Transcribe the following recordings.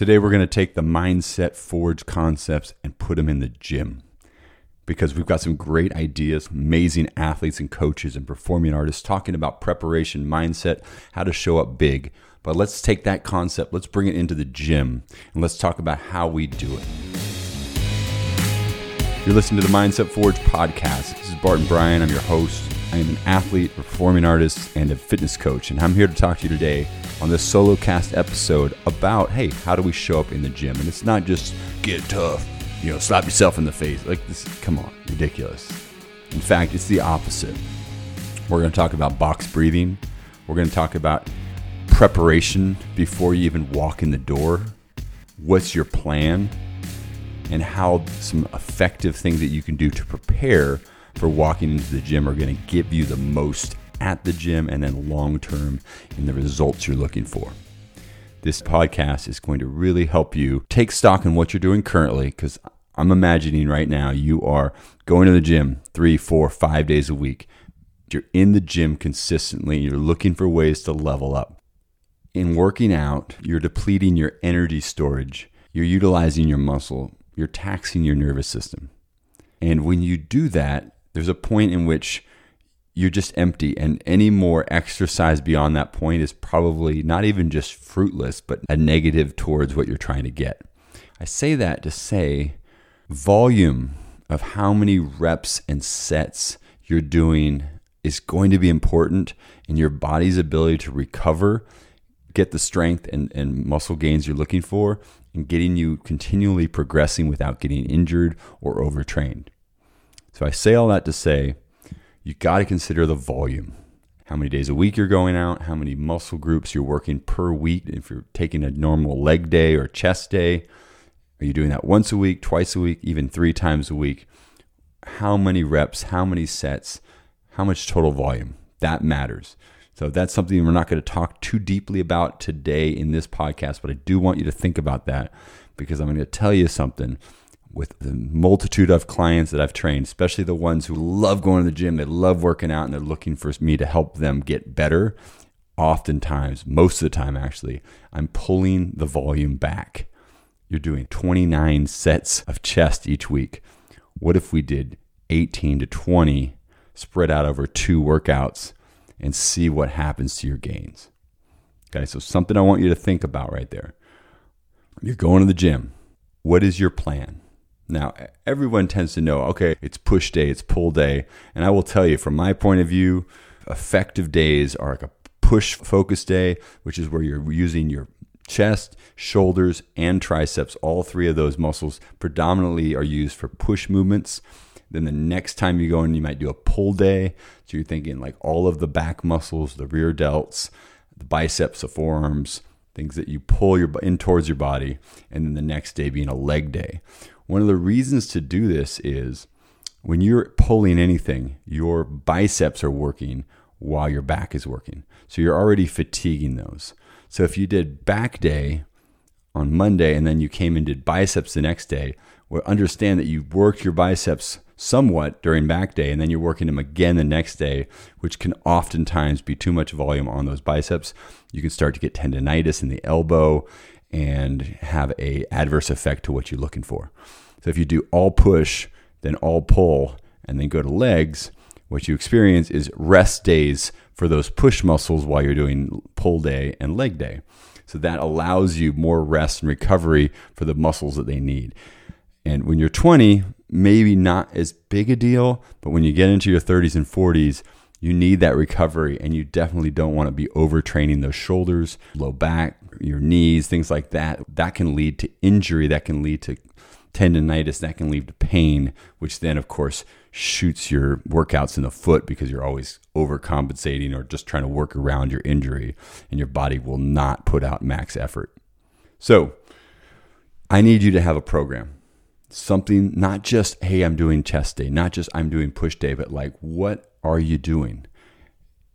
Today, we're going to take the Mindset Forge concepts and put them in the gym because we've got some great ideas, amazing athletes and coaches and performing artists talking about preparation, mindset, how to show up big. But let's take that concept, let's bring it into the gym, and let's talk about how we do it. You're listening to the Mindset Forge podcast. This is Barton Bryan. I'm your host. I am an athlete, performing artist, and a fitness coach, and I'm here to talk to you today on this solo cast episode about hey, how do we show up in the gym? And it's not just get tough, you know, slap yourself in the face. Like this, come on, ridiculous. In fact, it's the opposite. We're going to talk about box breathing. We're going to talk about preparation before you even walk in the door. What's your plan? And how some effective things that you can do to prepare for walking into the gym are going to give you the most at the gym and then long term in the results you're looking for. This podcast is going to really help you take stock in what you're doing currently because I'm imagining right now you are going to the gym three, four, five days a week. You're in the gym consistently. You're looking for ways to level up. In working out, you're depleting your energy storage. You're utilizing your muscle. You're taxing your nervous system. And when you do that, there's a point in which you're just empty and any more exercise beyond that point is probably not even just fruitless but a negative towards what you're trying to get i say that to say volume of how many reps and sets you're doing is going to be important in your body's ability to recover get the strength and, and muscle gains you're looking for and getting you continually progressing without getting injured or overtrained so i say all that to say you got to consider the volume. How many days a week you're going out, how many muscle groups you're working per week. If you're taking a normal leg day or chest day, are you doing that once a week, twice a week, even three times a week? How many reps, how many sets, how much total volume? That matters. So that's something we're not going to talk too deeply about today in this podcast, but I do want you to think about that because I'm going to tell you something with the multitude of clients that I've trained, especially the ones who love going to the gym, they love working out, and they're looking for me to help them get better. Oftentimes, most of the time, actually, I'm pulling the volume back. You're doing 29 sets of chest each week. What if we did 18 to 20 spread out over two workouts and see what happens to your gains? Okay, so something I want you to think about right there. You're going to the gym. What is your plan? Now, everyone tends to know, okay, it's push day, it's pull day. And I will tell you, from my point of view, effective days are like a push focus day, which is where you're using your chest, shoulders, and triceps. All three of those muscles predominantly are used for push movements. Then the next time you go in, you might do a pull day. So you're thinking like all of the back muscles, the rear delts, the biceps, the forearms, things that you pull your in towards your body. And then the next day being a leg day. One of the reasons to do this is when you're pulling anything, your biceps are working while your back is working. So you're already fatiguing those. So if you did back day on Monday and then you came and did biceps the next day, well, understand that you worked your biceps somewhat during back day and then you're working them again the next day, which can oftentimes be too much volume on those biceps. You can start to get tendonitis in the elbow and have a adverse effect to what you're looking for. So if you do all push, then all pull, and then go to legs, what you experience is rest days for those push muscles while you're doing pull day and leg day. So that allows you more rest and recovery for the muscles that they need. And when you're 20, maybe not as big a deal, but when you get into your 30s and 40s, you need that recovery and you definitely don't want to be overtraining those shoulders, low back, your knees, things like that. That can lead to injury, that can lead to tendonitis, that can lead to pain, which then, of course, shoots your workouts in the foot because you're always overcompensating or just trying to work around your injury and your body will not put out max effort. So, I need you to have a program. Something not just, hey, I'm doing chest day, not just I'm doing push day, but like, what are you doing?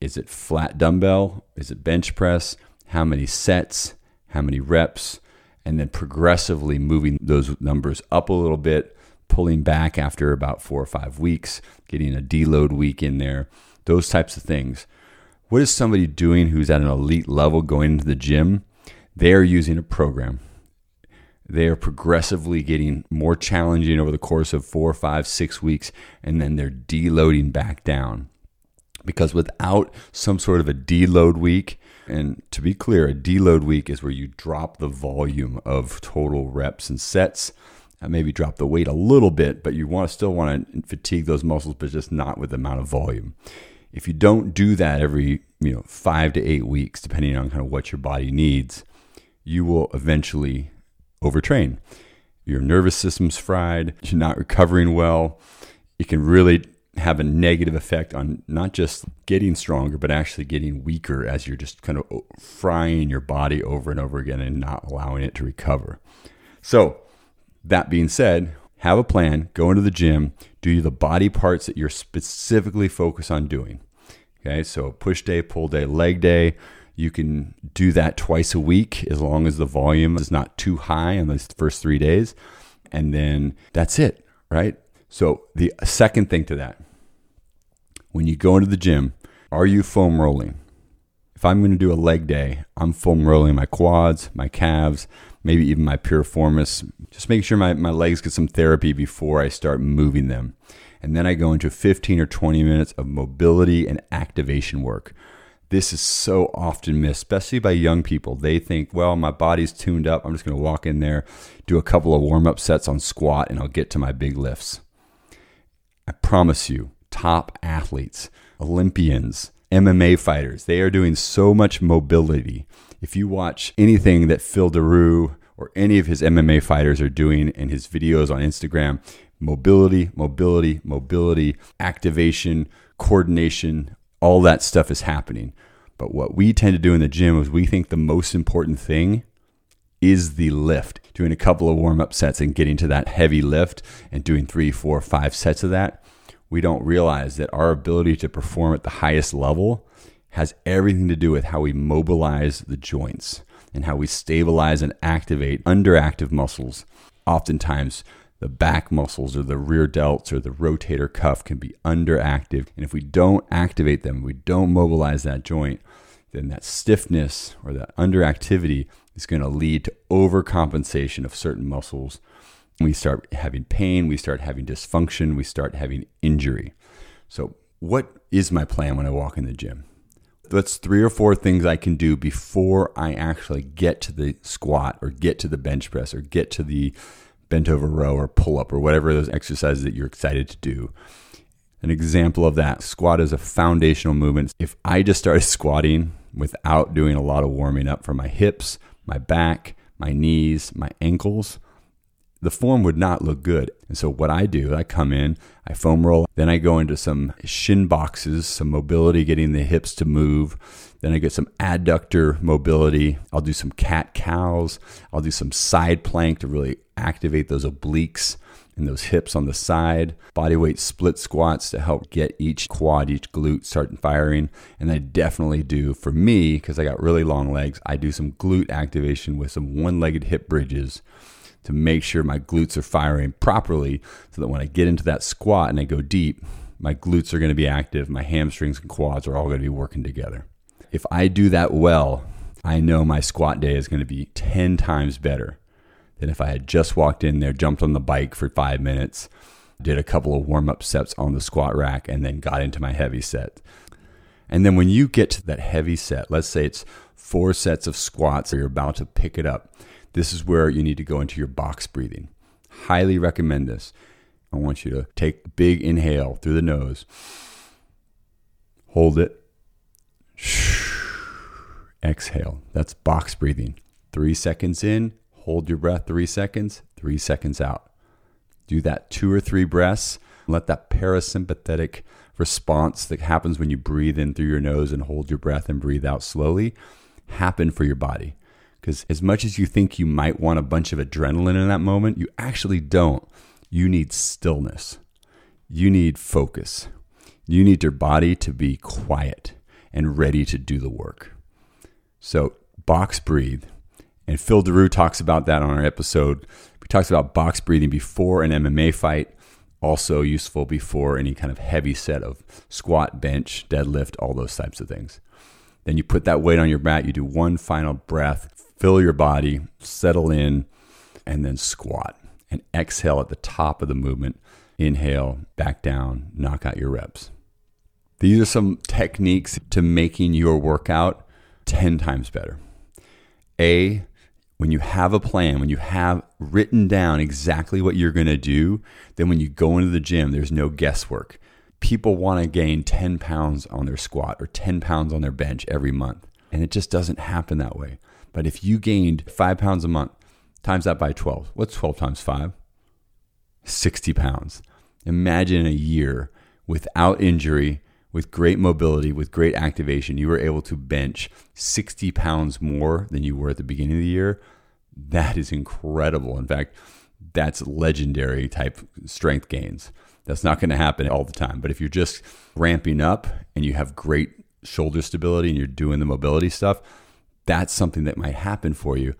Is it flat dumbbell? Is it bench press? How many sets? How many reps? And then progressively moving those numbers up a little bit, pulling back after about four or five weeks, getting a deload week in there, those types of things. What is somebody doing who's at an elite level going into the gym? They are using a program. They are progressively getting more challenging over the course of four, five, six weeks, and then they're deloading back down. Because without some sort of a deload week, and to be clear, a deload week is where you drop the volume of total reps and sets, and maybe drop the weight a little bit, but you want to still want to fatigue those muscles, but just not with the amount of volume. If you don't do that every you know five to eight weeks, depending on kind of what your body needs, you will eventually overtrain. Your nervous system's fried, you're not recovering well. It can really have a negative effect on not just getting stronger, but actually getting weaker as you're just kind of frying your body over and over again and not allowing it to recover. So, that being said, have a plan, go into the gym, do the body parts that you're specifically focused on doing. Okay, so push day, pull day, leg day, you can do that twice a week as long as the volume is not too high in those first three days. And then that's it, right? So, the second thing to that, when you go into the gym, are you foam rolling? If I'm going to do a leg day, I'm foam rolling my quads, my calves, maybe even my piriformis, just making sure my, my legs get some therapy before I start moving them. And then I go into 15 or 20 minutes of mobility and activation work this is so often missed, especially by young people. They think, well, my body's tuned up. I'm just going to walk in there, do a couple of warm up sets on squat, and I'll get to my big lifts. I promise you, top athletes, Olympians, MMA fighters, they are doing so much mobility. If you watch anything that Phil Daru or any of his MMA fighters are doing in his videos on Instagram, mobility, mobility, mobility, activation, coordination, all that stuff is happening. But what we tend to do in the gym is we think the most important thing is the lift. Doing a couple of warm up sets and getting to that heavy lift and doing three, four, five sets of that. We don't realize that our ability to perform at the highest level has everything to do with how we mobilize the joints and how we stabilize and activate underactive muscles. Oftentimes, the back muscles or the rear delts or the rotator cuff can be underactive. And if we don't activate them, we don't mobilize that joint, then that stiffness or that underactivity is going to lead to overcompensation of certain muscles. We start having pain, we start having dysfunction, we start having injury. So, what is my plan when I walk in the gym? That's three or four things I can do before I actually get to the squat or get to the bench press or get to the bent over row or pull up or whatever those exercises that you're excited to do. An example of that squat is a foundational movement. If I just started squatting without doing a lot of warming up for my hips, my back, my knees, my ankles, the form would not look good. And so what I do, I come in, I foam roll, then I go into some shin boxes, some mobility, getting the hips to move. Then I get some adductor mobility. I'll do some cat cows. I'll do some side plank to really activate those obliques and those hips on the side. Body weight split squats to help get each quad, each glute start firing. And I definitely do for me, because I got really long legs, I do some glute activation with some one legged hip bridges to make sure my glutes are firing properly so that when I get into that squat and I go deep, my glutes are going to be active, my hamstrings and quads are all going to be working together if I do that well, I know my squat day is going to be 10 times better than if I had just walked in there, jumped on the bike for five minutes, did a couple of warm up sets on the squat rack, and then got into my heavy set. And then when you get to that heavy set, let's say it's four sets of squats, or you're about to pick it up, this is where you need to go into your box breathing. Highly recommend this. I want you to take a big inhale through the nose, hold it Exhale. That's box breathing. Three seconds in, hold your breath three seconds, three seconds out. Do that two or three breaths. Let that parasympathetic response that happens when you breathe in through your nose and hold your breath and breathe out slowly happen for your body. Because as much as you think you might want a bunch of adrenaline in that moment, you actually don't. You need stillness, you need focus, you need your body to be quiet and ready to do the work. So, box breathe. And Phil Daru talks about that on our episode. He talks about box breathing before an MMA fight, also useful before any kind of heavy set of squat, bench, deadlift, all those types of things. Then you put that weight on your mat, you do one final breath, fill your body, settle in, and then squat and exhale at the top of the movement. Inhale, back down, knock out your reps. These are some techniques to making your workout 10 times better. A, when you have a plan, when you have written down exactly what you're going to do, then when you go into the gym, there's no guesswork. People want to gain 10 pounds on their squat or 10 pounds on their bench every month, and it just doesn't happen that way. But if you gained five pounds a month, times that by 12, what's 12 times five? 60 pounds. Imagine a year without injury, with great mobility, with great activation, you were able to bench 60 pounds more than you were at the beginning of the year. That is incredible. In fact, that's legendary type strength gains. That's not going to happen all the time. But if you're just ramping up and you have great shoulder stability and you're doing the mobility stuff, that's something that might happen for you.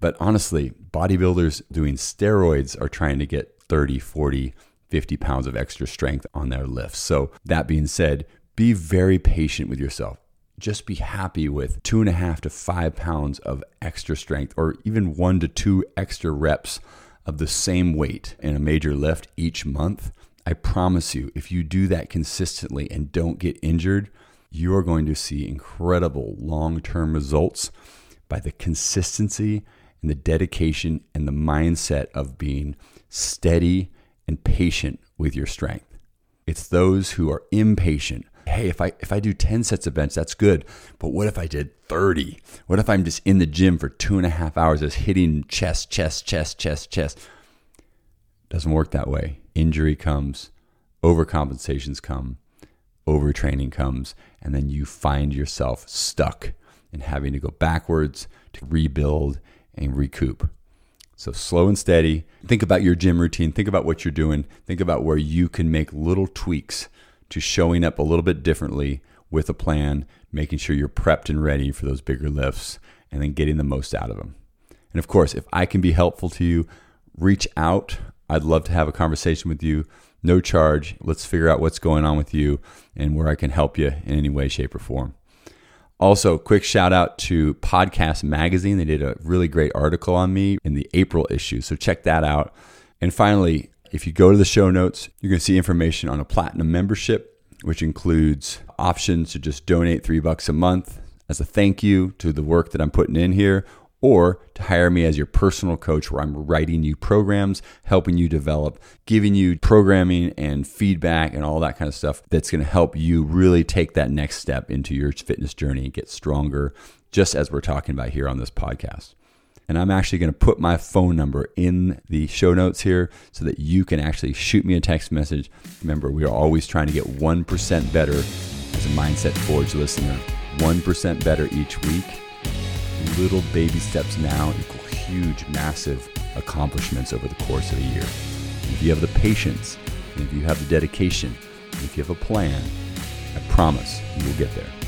But honestly, bodybuilders doing steroids are trying to get 30, 40, 50 pounds of extra strength on their lifts. So, that being said, be very patient with yourself. Just be happy with two and a half to five pounds of extra strength, or even one to two extra reps of the same weight in a major lift each month. I promise you, if you do that consistently and don't get injured, you are going to see incredible long term results by the consistency and the dedication and the mindset of being steady and patient with your strength. It's those who are impatient. Hey, if I if I do 10 sets of bench, that's good. But what if I did 30? What if I'm just in the gym for two and a half hours just hitting chest, chest, chest, chest, chest? Doesn't work that way. Injury comes, overcompensations come, overtraining comes, and then you find yourself stuck and having to go backwards to rebuild and recoup. So slow and steady. Think about your gym routine. Think about what you're doing. Think about where you can make little tweaks to showing up a little bit differently with a plan, making sure you're prepped and ready for those bigger lifts, and then getting the most out of them. And of course, if I can be helpful to you, reach out. I'd love to have a conversation with you. No charge. Let's figure out what's going on with you and where I can help you in any way, shape, or form. Also, quick shout out to Podcast Magazine. They did a really great article on me in the April issue. So check that out. And finally, if you go to the show notes, you're going to see information on a platinum membership, which includes options to just donate three bucks a month as a thank you to the work that I'm putting in here, or to hire me as your personal coach where I'm writing you programs, helping you develop, giving you programming and feedback and all that kind of stuff that's going to help you really take that next step into your fitness journey and get stronger, just as we're talking about here on this podcast. And I'm actually going to put my phone number in the show notes here so that you can actually shoot me a text message. Remember, we are always trying to get 1% better as a Mindset Forge listener, 1% better each week little baby steps now equal huge, massive accomplishments over the course of a year. And if you have the patience, and if you have the dedication, and if you have a plan, I promise you will get there.